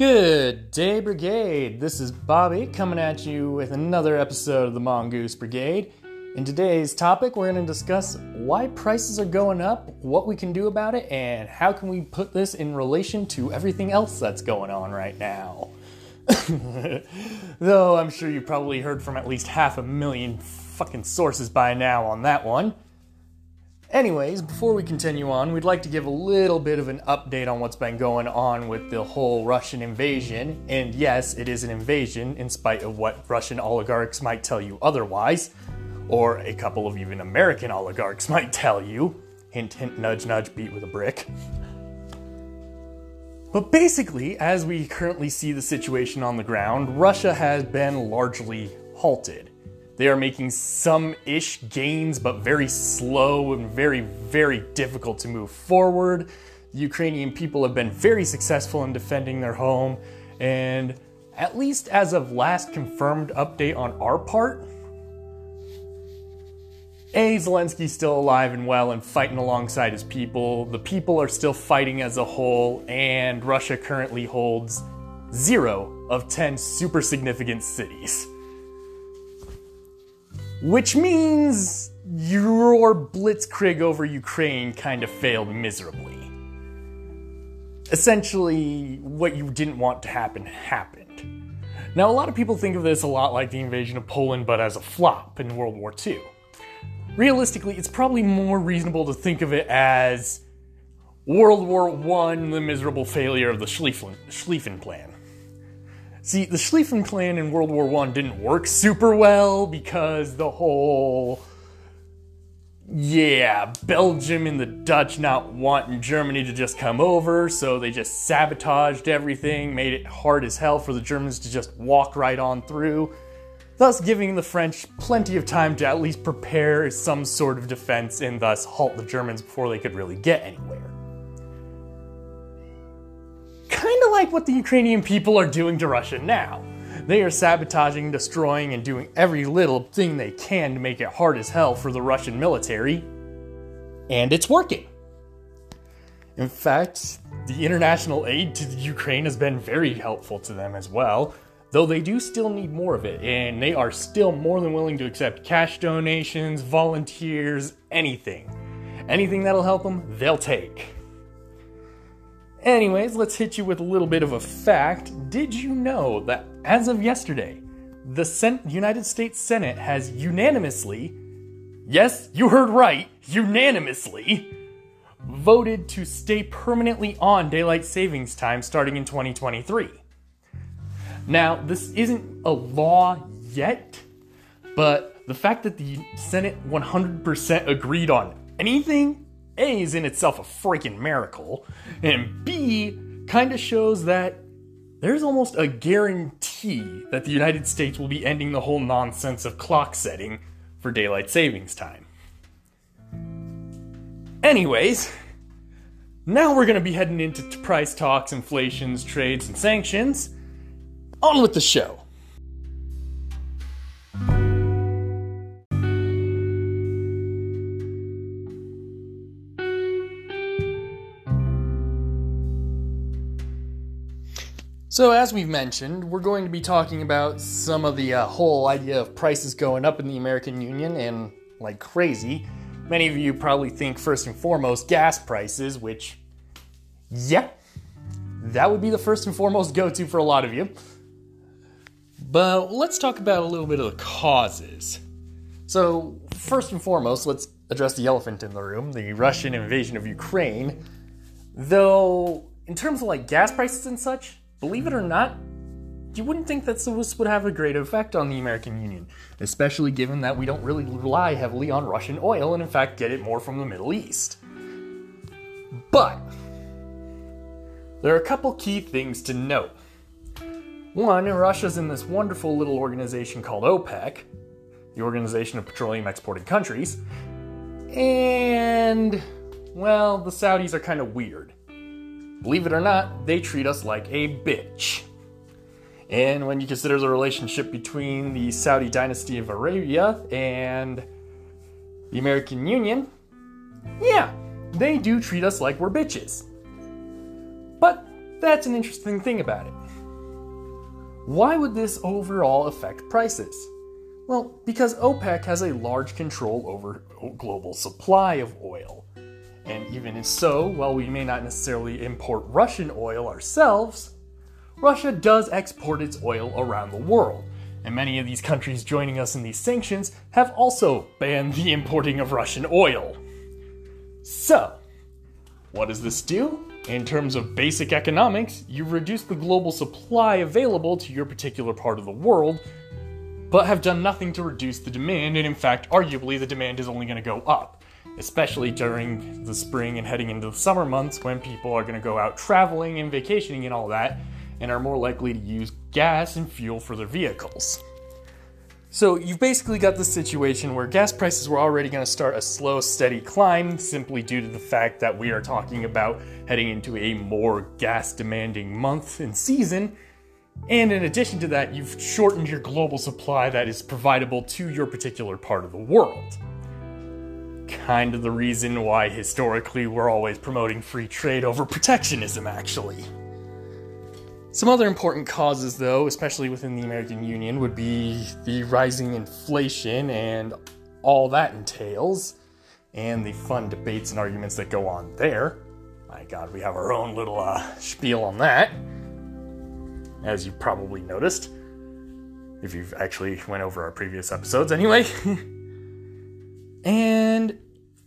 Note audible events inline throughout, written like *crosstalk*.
Good day, Brigade. This is Bobby coming at you with another episode of the Mongoose Brigade. In today's topic, we're going to discuss why prices are going up, what we can do about it, and how can we put this in relation to everything else that's going on right now. *laughs* Though I'm sure you've probably heard from at least half a million fucking sources by now on that one. Anyways, before we continue on, we'd like to give a little bit of an update on what's been going on with the whole Russian invasion. And yes, it is an invasion, in spite of what Russian oligarchs might tell you otherwise, or a couple of even American oligarchs *laughs* might tell you. Hint, hint, nudge, nudge, beat with a brick. But basically, as we currently see the situation on the ground, Russia has been largely halted. They are making some ish gains, but very slow and very, very difficult to move forward. The Ukrainian people have been very successful in defending their home, and at least as of last confirmed update on our part, a. Zelensky's still alive and well and fighting alongside his people. The people are still fighting as a whole, and Russia currently holds zero of 10 super significant cities. Which means your blitzkrieg over Ukraine kind of failed miserably. Essentially, what you didn't want to happen happened. Now, a lot of people think of this a lot like the invasion of Poland, but as a flop in World War II. Realistically, it's probably more reasonable to think of it as World War I, the miserable failure of the Schlieffen, Schlieffen Plan. See, the Schlieffen Plan in World War I didn't work super well because the whole. Yeah, Belgium and the Dutch not wanting Germany to just come over, so they just sabotaged everything, made it hard as hell for the Germans to just walk right on through, thus giving the French plenty of time to at least prepare some sort of defense and thus halt the Germans before they could really get anywhere kind of like what the Ukrainian people are doing to Russia now. They are sabotaging, destroying, and doing every little thing they can to make it hard as hell for the Russian military. And it's working. In fact, the international aid to the Ukraine has been very helpful to them as well, though they do still need more of it, and they are still more than willing to accept cash donations, volunteers, anything. Anything that'll help them, they'll take. Anyways, let's hit you with a little bit of a fact. Did you know that as of yesterday, the Sen- United States Senate has unanimously, yes, you heard right, unanimously, voted to stay permanently on daylight savings time starting in 2023. Now, this isn't a law yet, but the fact that the Senate 100% agreed on anything a is in itself a freaking miracle, and B kind of shows that there's almost a guarantee that the United States will be ending the whole nonsense of clock setting for daylight savings time. Anyways, now we're going to be heading into price talks, inflations, trades, and sanctions. On with the show. So, as we've mentioned, we're going to be talking about some of the uh, whole idea of prices going up in the American Union and like crazy. Many of you probably think, first and foremost, gas prices, which, yeah, that would be the first and foremost go to for a lot of you. But let's talk about a little bit of the causes. So, first and foremost, let's address the elephant in the room the Russian invasion of Ukraine. Though, in terms of like gas prices and such, believe it or not, you wouldn't think that this would have a great effect on the American Union, especially given that we don't really rely heavily on Russian oil and, in fact, get it more from the Middle East. But there are a couple key things to note. One, Russia's in this wonderful little organization called OPEC, the Organization of Petroleum Exporting Countries, and, well, the Saudis are kind of weird. Believe it or not, they treat us like a bitch. And when you consider the relationship between the Saudi dynasty of Arabia and the American Union, yeah, they do treat us like we're bitches. But that's an interesting thing about it. Why would this overall affect prices? Well, because OPEC has a large control over global supply of oil. And even if so, while we may not necessarily import Russian oil ourselves, Russia does export its oil around the world. And many of these countries joining us in these sanctions have also banned the importing of Russian oil. So, what does this do? In terms of basic economics, you reduce the global supply available to your particular part of the world, but have done nothing to reduce the demand, and in fact, arguably, the demand is only going to go up, especially during the spring and heading into the summer months when people are going to go out traveling and vacationing and all that, and are more likely to use gas and fuel for their vehicles. So you've basically got this situation where gas prices were already going to start a slow, steady climb simply due to the fact that we are talking about heading into a more gas demanding month and season. And in addition to that, you've shortened your global supply that is providable to your particular part of the world. Kind of the reason why historically we're always promoting free trade over protectionism, actually. Some other important causes, though, especially within the American Union, would be the rising inflation and all that entails, and the fun debates and arguments that go on there. My God, we have our own little uh, spiel on that, as you probably noticed, if you've actually went over our previous episodes, anyway. *laughs* and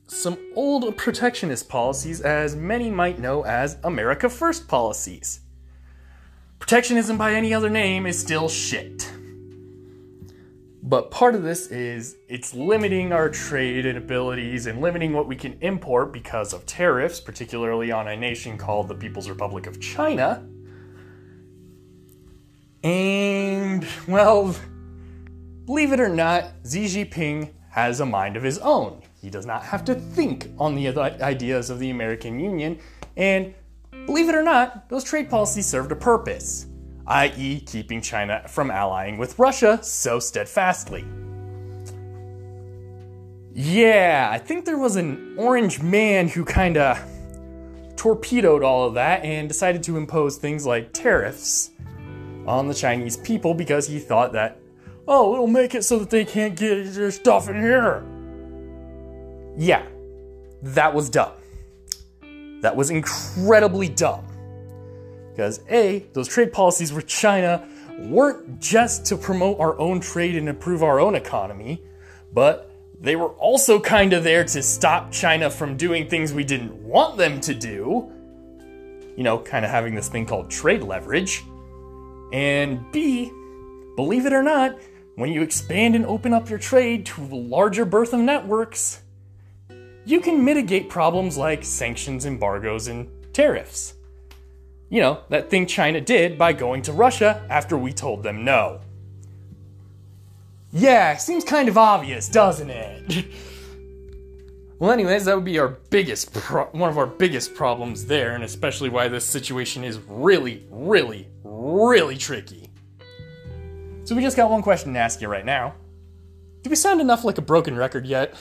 some old protectionist policies, as many might know as America First policies. Protectionism by any other name is still shit. But part of this is it's limiting our trade and abilities and limiting what we can import because of tariffs, particularly on a nation called the People's Republic of China. And, well, believe it or not, Xi Jinping has a mind of his own. He does not have to think on the ideas of the American Union, and Believe it or not, those trade policies served a purpose, i.e., keeping China from allying with Russia so steadfastly. Yeah, I think there was an orange man who kind of torpedoed all of that and decided to impose things like tariffs on the Chinese people because he thought that, oh, it'll make it so that they can't get their stuff in here. Yeah, that was dumb that was incredibly dumb. Because A, those trade policies with China weren't just to promote our own trade and improve our own economy, but they were also kind of there to stop China from doing things we didn't want them to do. You know, kind of having this thing called trade leverage. And B, believe it or not, when you expand and open up your trade to larger berth of networks, you can mitigate problems like sanctions, embargoes, and tariffs. You know, that thing China did by going to Russia after we told them no. Yeah, seems kind of obvious, doesn't it? *laughs* well, anyways, that would be our biggest, pro- one of our biggest problems there, and especially why this situation is really, really, really tricky. So we just got one question to ask you right now. Do we sound enough like a broken record yet?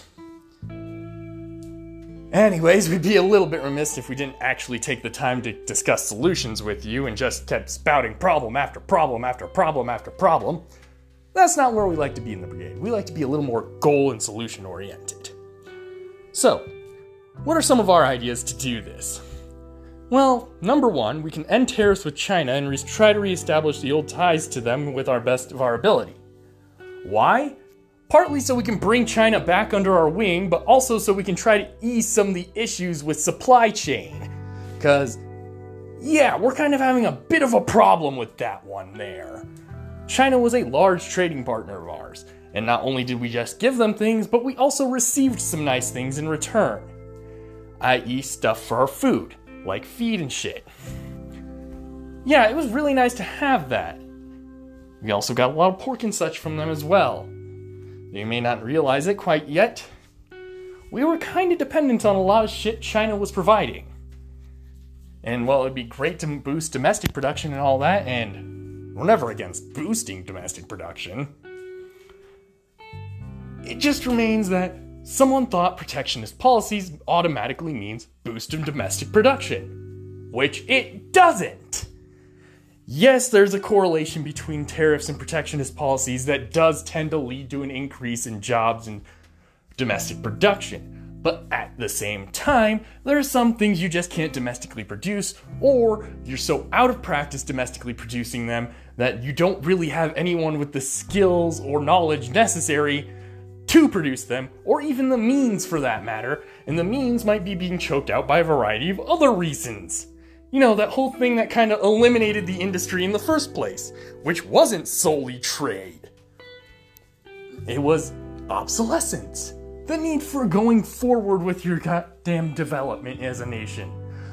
Anyways, we'd be a little bit remiss if we didn't actually take the time to discuss solutions with you and just kept spouting problem after problem after problem after problem. That's not where we like to be in the brigade. We like to be a little more goal and solution oriented. So, what are some of our ideas to do this? Well, number one, we can end tariffs with China and re- try to reestablish the old ties to them with our best of our ability. Why? partly so we can bring China back under our wing, but also so we can try to ease some of the issues with supply chain. Because, yeah, we're kind of having a bit of a problem with that one there. China was a large trading partner of ours, and not only did we just give them things, but we also received some nice things in return, i.e., stuff for our food, like feed and shit. Yeah, it was really nice to have that. We also got a lot of pork and such from them as well. You may not realize it quite yet. We were kind of dependent on a lot of shit China was providing. And while it'd be great to boost domestic production and all that, and we're never against boosting domestic production, it just remains that someone thought protectionist policies automatically means boosting domestic production. Which it doesn't! yes, there's a correlation between tariffs and protectionist policies that does tend to lead to an increase in jobs and domestic production. But at the same time, there are some things you just can't domestically produce, or you're so out of practice domestically producing them that you don't really have anyone with the skills or knowledge necessary to produce them, or even the means for that matter, and the means might be being choked out by a variety of other reasons. You know, that whole thing that kind of eliminated the industry in the first place, which wasn't solely trade. It was obsolescence the need for going forward with your goddamn development as a nation.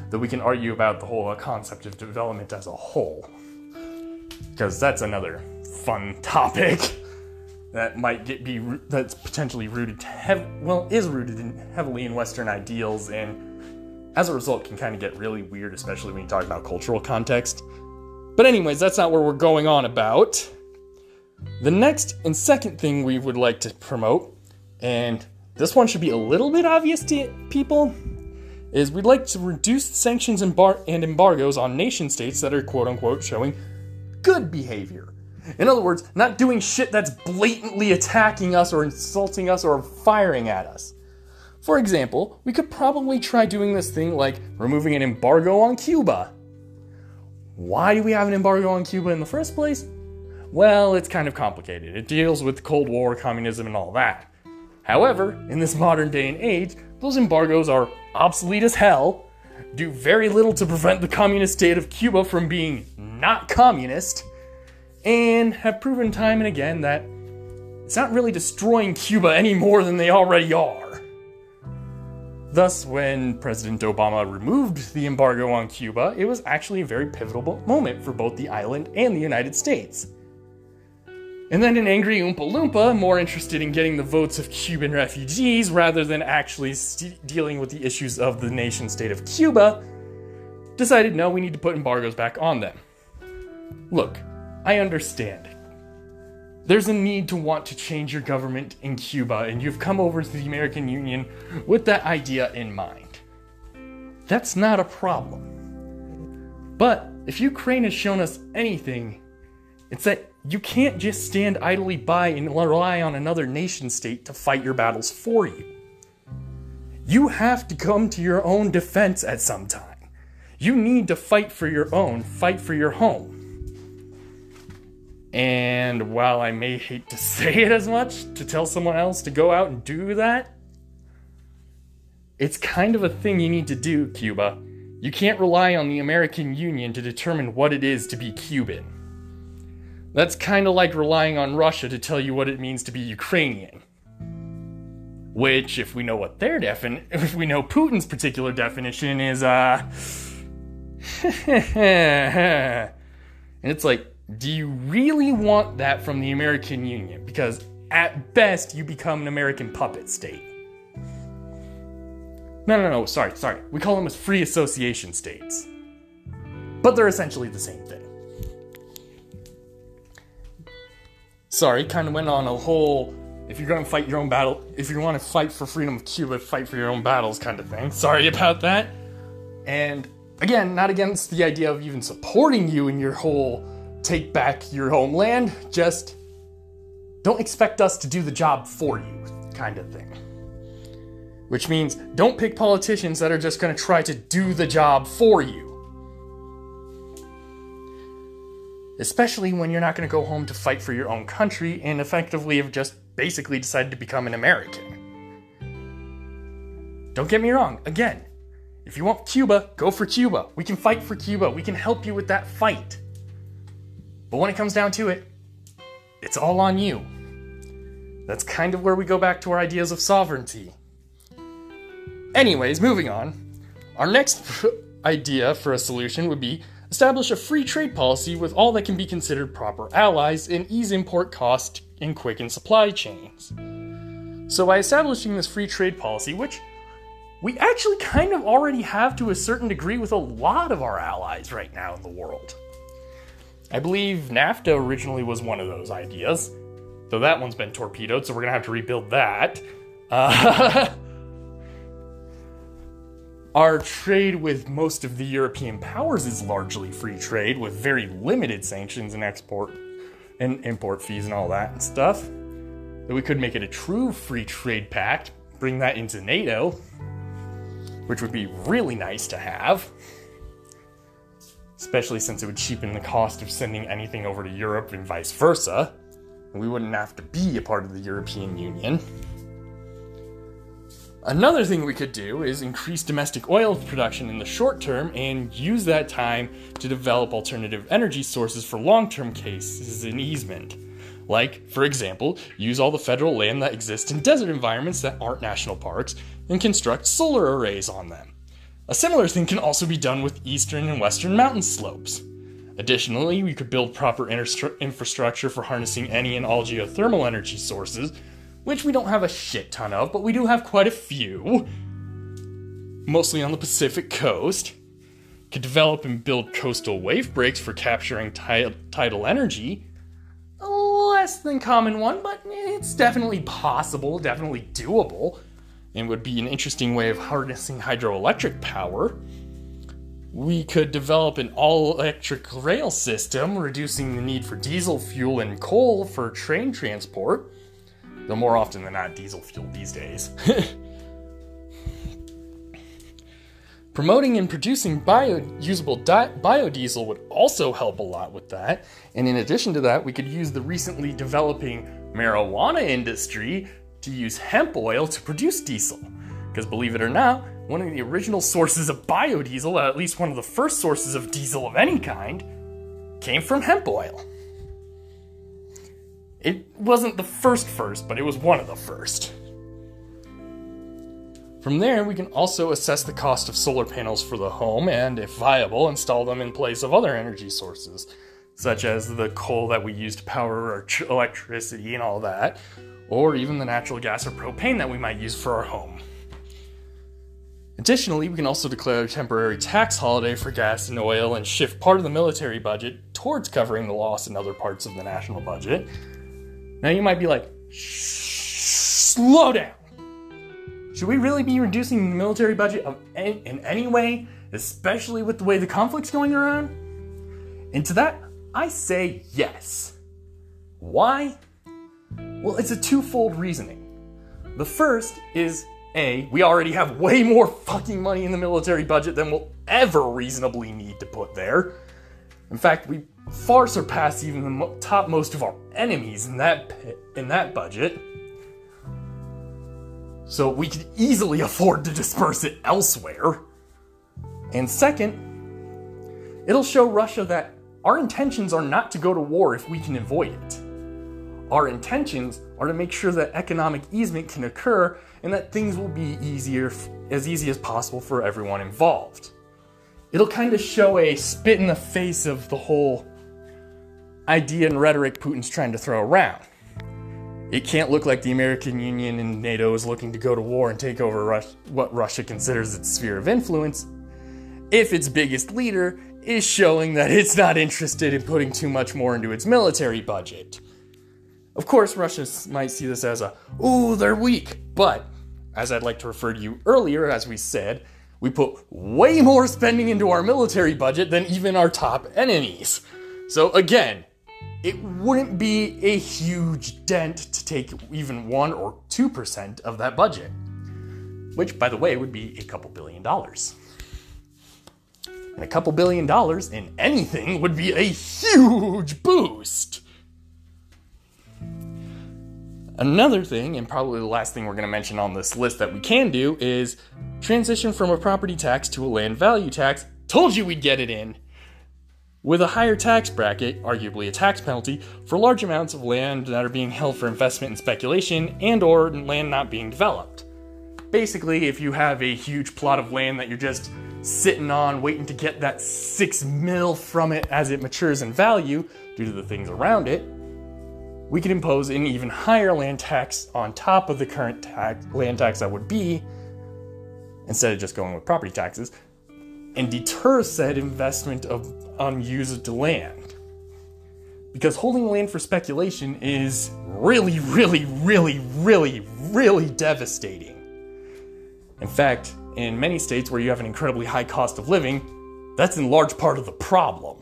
Though we can argue about the whole uh, concept of development as a whole. Because that's another fun topic *laughs* that might get be that's potentially rooted hev- well is rooted in heavily in western ideals and as a result can kind of get really weird especially when you talk about cultural context but anyways that's not where we're going on about the next and second thing we would like to promote and this one should be a little bit obvious to people, is we'd like to reduce sanctions and, bar- and embargoes on nation states that are quote unquote showing good behavior. In other words, not doing shit that's blatantly attacking us or insulting us or firing at us. For example, we could probably try doing this thing like removing an embargo on Cuba. Why do we have an embargo on Cuba in the first place? Well, it's kind of complicated. It deals with Cold War, communism, and all that. However, in this modern day and age, those embargoes are obsolete as hell, do very little to prevent the communist state of Cuba from being not communist, and have proven time and again that it's not really destroying Cuba any more than they already are. Thus, when President Obama removed the embargo on Cuba, it was actually a very pivotal moment for both the island and the United States. And then an angry Oompa Loompa, more interested in getting the votes of Cuban refugees rather than actually st- dealing with the issues of the nation state of Cuba, decided no, we need to put embargoes back on them. Look, I understand. There's a need to want to change your government in Cuba, and you've come over to the American Union with that idea in mind. That's not a problem. But if Ukraine has shown us anything, it's that you can't just stand idly by and rely on another nation state to fight your battles for you. You have to come to your own defense at some time. You need to fight for your own, fight for your home. And while I may hate to *laughs* say it as much, to tell someone else to go out and do that, it's kind of a thing you need to do, Cuba. You can't rely on the American Union to determine what it is to be Cuban. That's kind of like relying on Russia to tell you what it means to be Ukrainian. Which, if we know what their defin, *laughs* if we know Putin's particular definition is, uh, and *laughs* it's like, do you really want that from the American Union? Because at best, you become an American puppet state. No, no, no, sorry, sorry. We call them as free association states. But they're essentially the same thing. sorry, kind of went on a whole if you're going to fight your own battle, if you want to fight for freedom of Cuba, fight for your own battles kind of thing. Sorry about that. And again, not against the idea of even supporting you in your whole take back your homeland, just don't expect us to do the job for you kind of thing. Which means don't pick politicians that are just going to try to do the job for you. especially when you're not going to go home to fight for your own country and effectively have just basically decided to become an American. Don't get me wrong, again, if you want Cuba, go for Cuba. We can fight for Cuba, we can help you with that fight. But when it comes down to it, it's all on you. That's kind of where we go back to our ideas of sovereignty. Anyways, moving on. Our next *laughs* idea for a solution would be establish a free trade policy with all that can be considered proper allies, and ease import cost and quicken supply chains. So, by establishing this free trade policy, which we actually kind of already have to a certain degree with a lot of our allies right now in the world. I believe NAFTA originally was one of those ideas, though that one's been torpedoed, so we're gonna have to rebuild that. Uh, *laughs* Our trade with most of the European powers is largely free trade with very limited sanctions and export and import fees and all that and stuff. That we could make it a true free trade pact, bring that into NATO, which would be really nice to have. Especially since it would cheapen the cost of sending anything over to Europe and vice versa. We wouldn't have to be a part of the European Union. Another thing we could do is increase domestic oil production in the short term and use that time to develop alternative energy sources for long term cases in easement. Like, for example, use all the federal land that exists in desert environments that aren't national parks and construct solar arrays on them. A similar thing can also be done with eastern and western mountain slopes. Additionally, we could build proper infrastructure for harnessing any and all geothermal energy sources which we don't have a shit ton of, but we do have quite a few, mostly on the Pacific coast. Could develop and build coastal wave breaks for capturing tidal energy. A less than common one, but it's definitely possible, definitely doable, and would be an interesting way of harnessing hydroelectric power. We could develop an all electric rail system, reducing the need for diesel fuel and coal for train transport though more often than not, diesel fuel these days. *laughs* Promoting and producing bio-usable di- biodiesel would also help a lot with that. And in addition to that, we could use the recently developing marijuana industry to use hemp oil to produce diesel. Because believe it or not, one of the original sources of biodiesel, at least one of the first sources of diesel of any kind, came from hemp oil. It wasn't the first first, but it was one of the first. From there, we can also assess the cost of solar panels for the home and, if viable, install them in place of other energy sources, such as the coal that we use to power our electricity and all that, or even the natural gas or propane that we might use for our home. Additionally, we can also declare a temporary tax holiday for gas and oil and shift part of the military budget towards covering the loss in other parts of the national budget, now you might be like, slow down. Should we really be reducing the military budget any, in any way, especially with the way the conflict's going around? And to that, I say yes. Why? Well, it's a twofold reasoning. The first is A, we already have way more fucking money in the military budget than we'll ever reasonably need to put there. In fact, we far surpass even the mo- topmost of our enemies in that in that budget. So we could easily afford to disperse it elsewhere. And second, it'll show Russia that our intentions are not to go to war if we can avoid it. Our intentions are to make sure that economic easement can occur and that things will be easier as easy as possible for everyone involved. It'll kind of show a spit in the face of the whole idea and rhetoric Putin's trying to throw around. It can't look like the American Union and NATO is looking to go to war and take over Rus- what Russia considers its sphere of influence if its biggest leader is showing that it's not interested in putting too much more into its military budget. Of course, Russians might see this as a, ooh, they're weak, but as I'd like to refer to you earlier, as we said, we put way more spending into our military budget than even our top enemies. So again, it wouldn't be a huge dent to take even 1 or 2% of that budget, which, by the way, would be a couple billion dollars. And a couple billion dollars in anything would be a huge boost. Another thing, and probably the last thing we're going to mention on this list that we can do, is transition from a property tax to a land value tax. Told you we'd get it in with a higher tax bracket, arguably a tax penalty, for large amounts of land that are being held for investment and speculation and or land not being developed. Basically, if you have a huge plot of land that you're just sitting on waiting to get that 6 mil from it as it matures in value due to the things around it, we could impose an even higher land tax on top of the current tax, land tax that would be instead of just going with property taxes and deter said investment of unused land. Because holding land for speculation is really, really, really, really, really devastating. In fact, in many states where you have an incredibly high cost of living, that's in large part of the problem.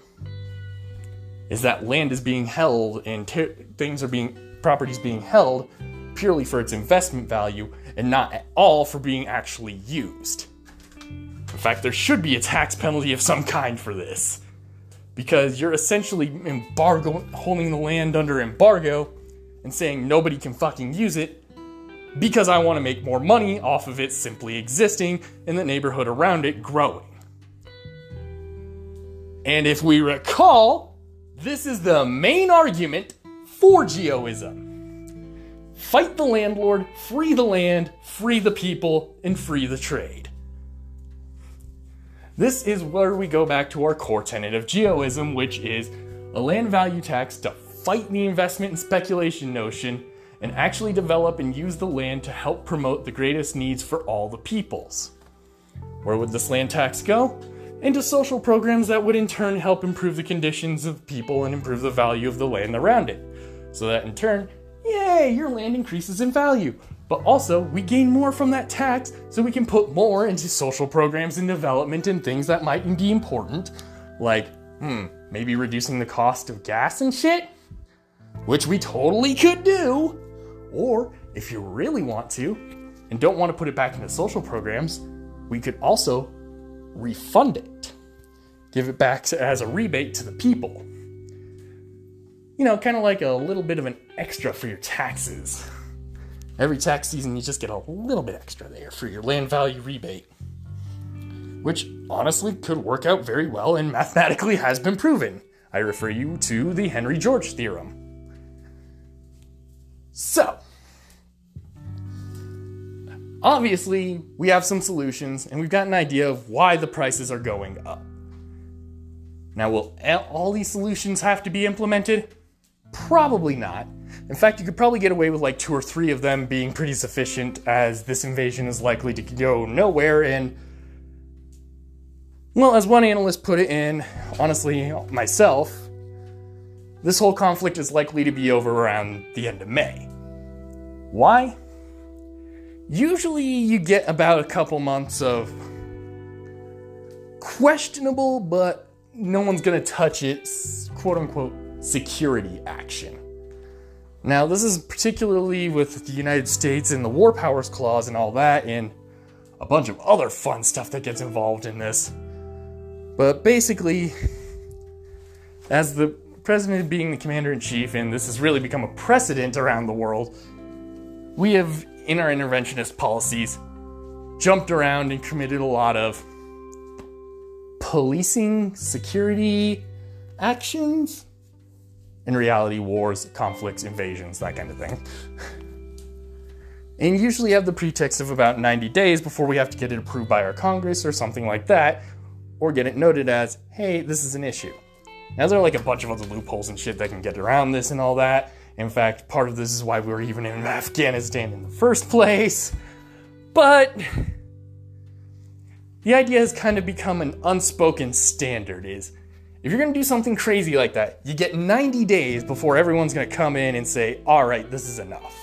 Is that land is being held and ter- things are being properties being held purely for its investment value and not at all for being actually used. In fact, there should be a tax penalty of some kind for this. Because you're essentially embargo holding the land under embargo and saying nobody can fucking use it because I want to make more money off of it simply existing and the neighborhood around it growing. And if we recall, this is the main argument for geoism. Fight the landlord, free the land, free the people, and free the trade. This is where we go back to our core tenet of geoism, which is a land value tax to fight the investment and speculation notion and actually develop and use the land to help promote the greatest needs for all the peoples. Where would this land tax go? Into social programs that would in turn help improve the conditions of people and improve the value of the land around it. So that in turn, yay, your land increases in value. But also, we gain more from that tax so we can put more into social programs and development and things that might be important, like, hmm, maybe reducing the cost of gas and shit? Which we totally could do. Or, if you really want to, and don't want to put it back into social programs, we could also refund it. Give it back as a rebate to the people. You know, kind of like a little bit of an extra for your taxes. Every tax season, you just get a little bit extra there for your land value rebate. Which honestly could work out very well and mathematically has been proven. I refer you to the Henry George theorem. So, obviously, we have some solutions and we've got an idea of why the prices are going up. Now, will all these solutions have to be implemented? Probably not. In fact, you could probably get away with like two or three of them being pretty sufficient, as this invasion is likely to go nowhere. And, well, as one analyst put it in, honestly, myself, this whole conflict is likely to be over around the end of May. Why? Usually you get about a couple months of questionable, but no one's gonna touch it, quote unquote, security action. Now, this is particularly with the United States and the War Powers Clause and all that, and a bunch of other fun stuff that gets involved in this. But basically, as the president being the commander in chief, and this has really become a precedent around the world, we have, in our interventionist policies, jumped around and committed a lot of policing, security actions. In reality, wars, conflicts, invasions, that kind of thing. and usually have the pretext of about 90 days before we have to get it approved by our Congress or something like that, or get it noted as, hey, this is an issue. Now, there are like a bunch of other loopholes and shit that can get around this and all that. In fact, part of this is why we were even in Afghanistan in the first place. But the idea has kind of become an unspoken standard is if you're going to do something crazy like that, you get 90 days before everyone's going to come in and say, "All right, this is enough."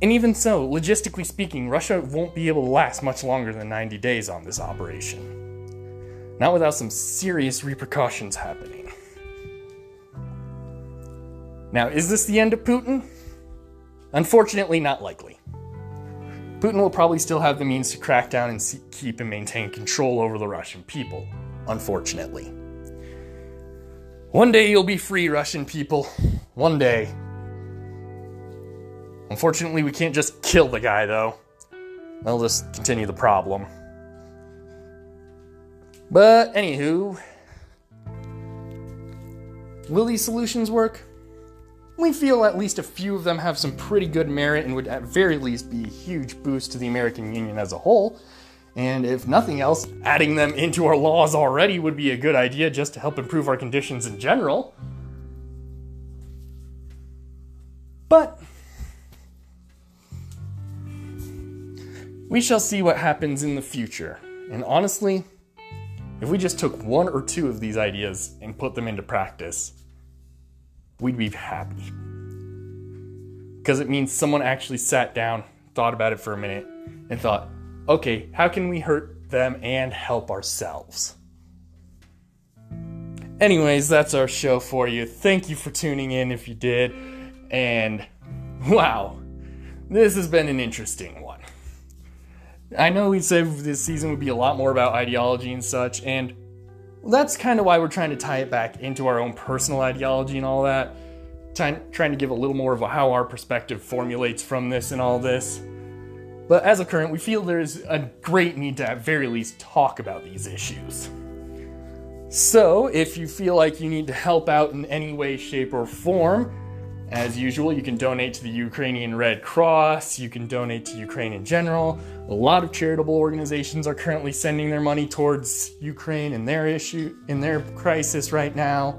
And even so, logistically speaking, Russia won't be able to last much longer than 90 days on this operation. Not without some serious repercussions happening. Now, is this the end of Putin? Unfortunately, not likely. Putin will probably still have the means to crack down and keep and maintain control over the Russian people, unfortunately. One day you'll be free, Russian people. One day. Unfortunately, we can't just kill the guy, though. That'll just continue the problem. But, anywho, will these solutions work? We feel at least a few of them have some pretty good merit and would at very least be a huge boost to the American Union as a whole. And if nothing else, adding them into our laws already would be a good idea just to help improve our conditions in general. But we shall see what happens in the future. And honestly, if we just took one or two of these ideas and put them into practice, we'd be happy. Because it means someone actually sat down, thought about it for a minute and thought, okay, how can we hurt them and help ourselves? Anyways, that's our show for you. Thank you for tuning in if you did. And wow, this has been an interesting one. I know we said this season would be a lot more about ideology and such, and that's kind of why we're trying to tie it back into our own personal ideology and all that. Trying, to give a little more of a, how our perspective formulates from this and all this. But as a current, we feel there's a great need to at very least talk about these issues. So, if you feel like you need to help out in any way, shape, or form, as usual, you can donate to the Ukrainian Red Cross, you can donate to Ukraine in general. A lot of charitable organizations are currently sending their money towards Ukraine in their issue in their crisis right now.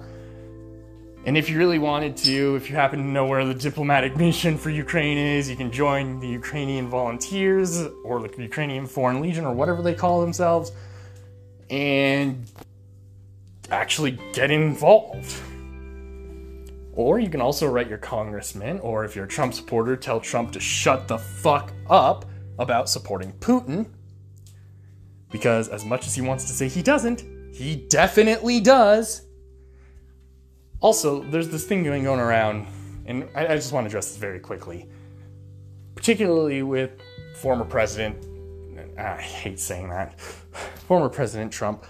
And if you really wanted to, if you happen to know where the diplomatic mission for Ukraine is, you can join the Ukrainian Volunteers or the Ukrainian Foreign Legion or whatever they call themselves and actually get involved. Or you can also write your congressman, or if you're a Trump supporter, tell Trump to shut the fuck up about supporting Putin. Because as much as he wants to say he doesn't, he definitely does. Also, there's this thing going on around, and I, I just want to address this very quickly, particularly with former President, I hate saying that, former President Trump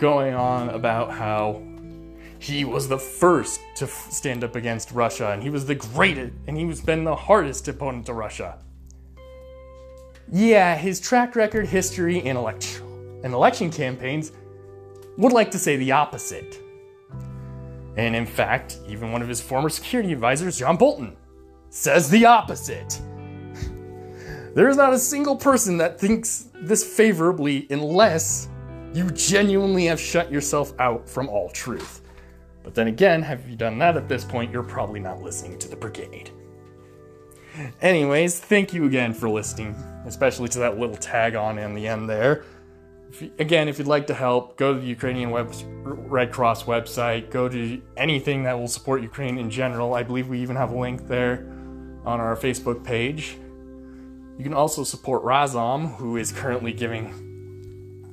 going on about how he was the first to f- stand up against Russia, and he was the greatest, and he was been the hardest opponent to Russia. Yeah, his track record, history, and and election campaigns would like to say the opposite. And in fact, even one of his former security advisors, John Bolton, says the opposite. *laughs* There is not a single person that thinks this favorably unless you genuinely have shut yourself out from all truth. But then again, have you done that at this point, you're probably not listening to the brigade. Anyways, thank you again for listening, especially to that little tag on in the end there. If you, again, if you'd like to help, go to the Ukrainian Web, Red Cross website, go to anything that will support Ukraine in general. I believe we even have a link there on our Facebook page. You can also support Razom, who is currently giving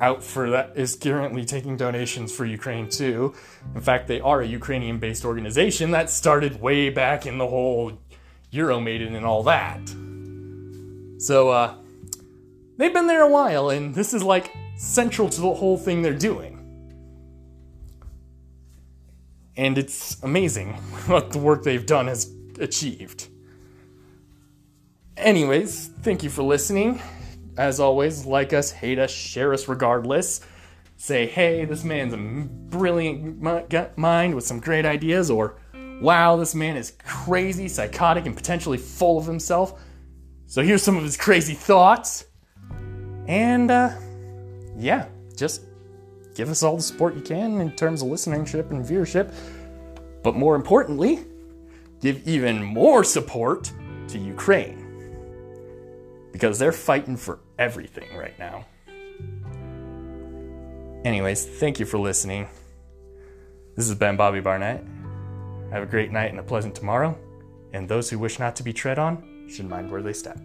out for that is currently taking donations for Ukraine too. In fact, they are a Ukrainian based organization that started way back in the whole Euromaidan and all that. So, uh, they've been there a while, and this is like central to the whole thing they're doing. And it's amazing *laughs* what the work they've done has achieved. Anyways, thank you for listening. As always, like us, hate us, share us regardless. Say, hey, this man's a brilliant mind with some great ideas, or wow, this man is crazy, psychotic, and potentially full of himself. So here's some of his crazy thoughts. And, uh, yeah, just give us all the support you can in terms of listenership and viewership. But more importantly, give even more support to Ukraine because they're fighting for everything right now. Anyways, thank you for listening. This has been Bobby Barnett. Have a great night and a pleasant tomorrow, and those who wish not to be tread on should mind where they step.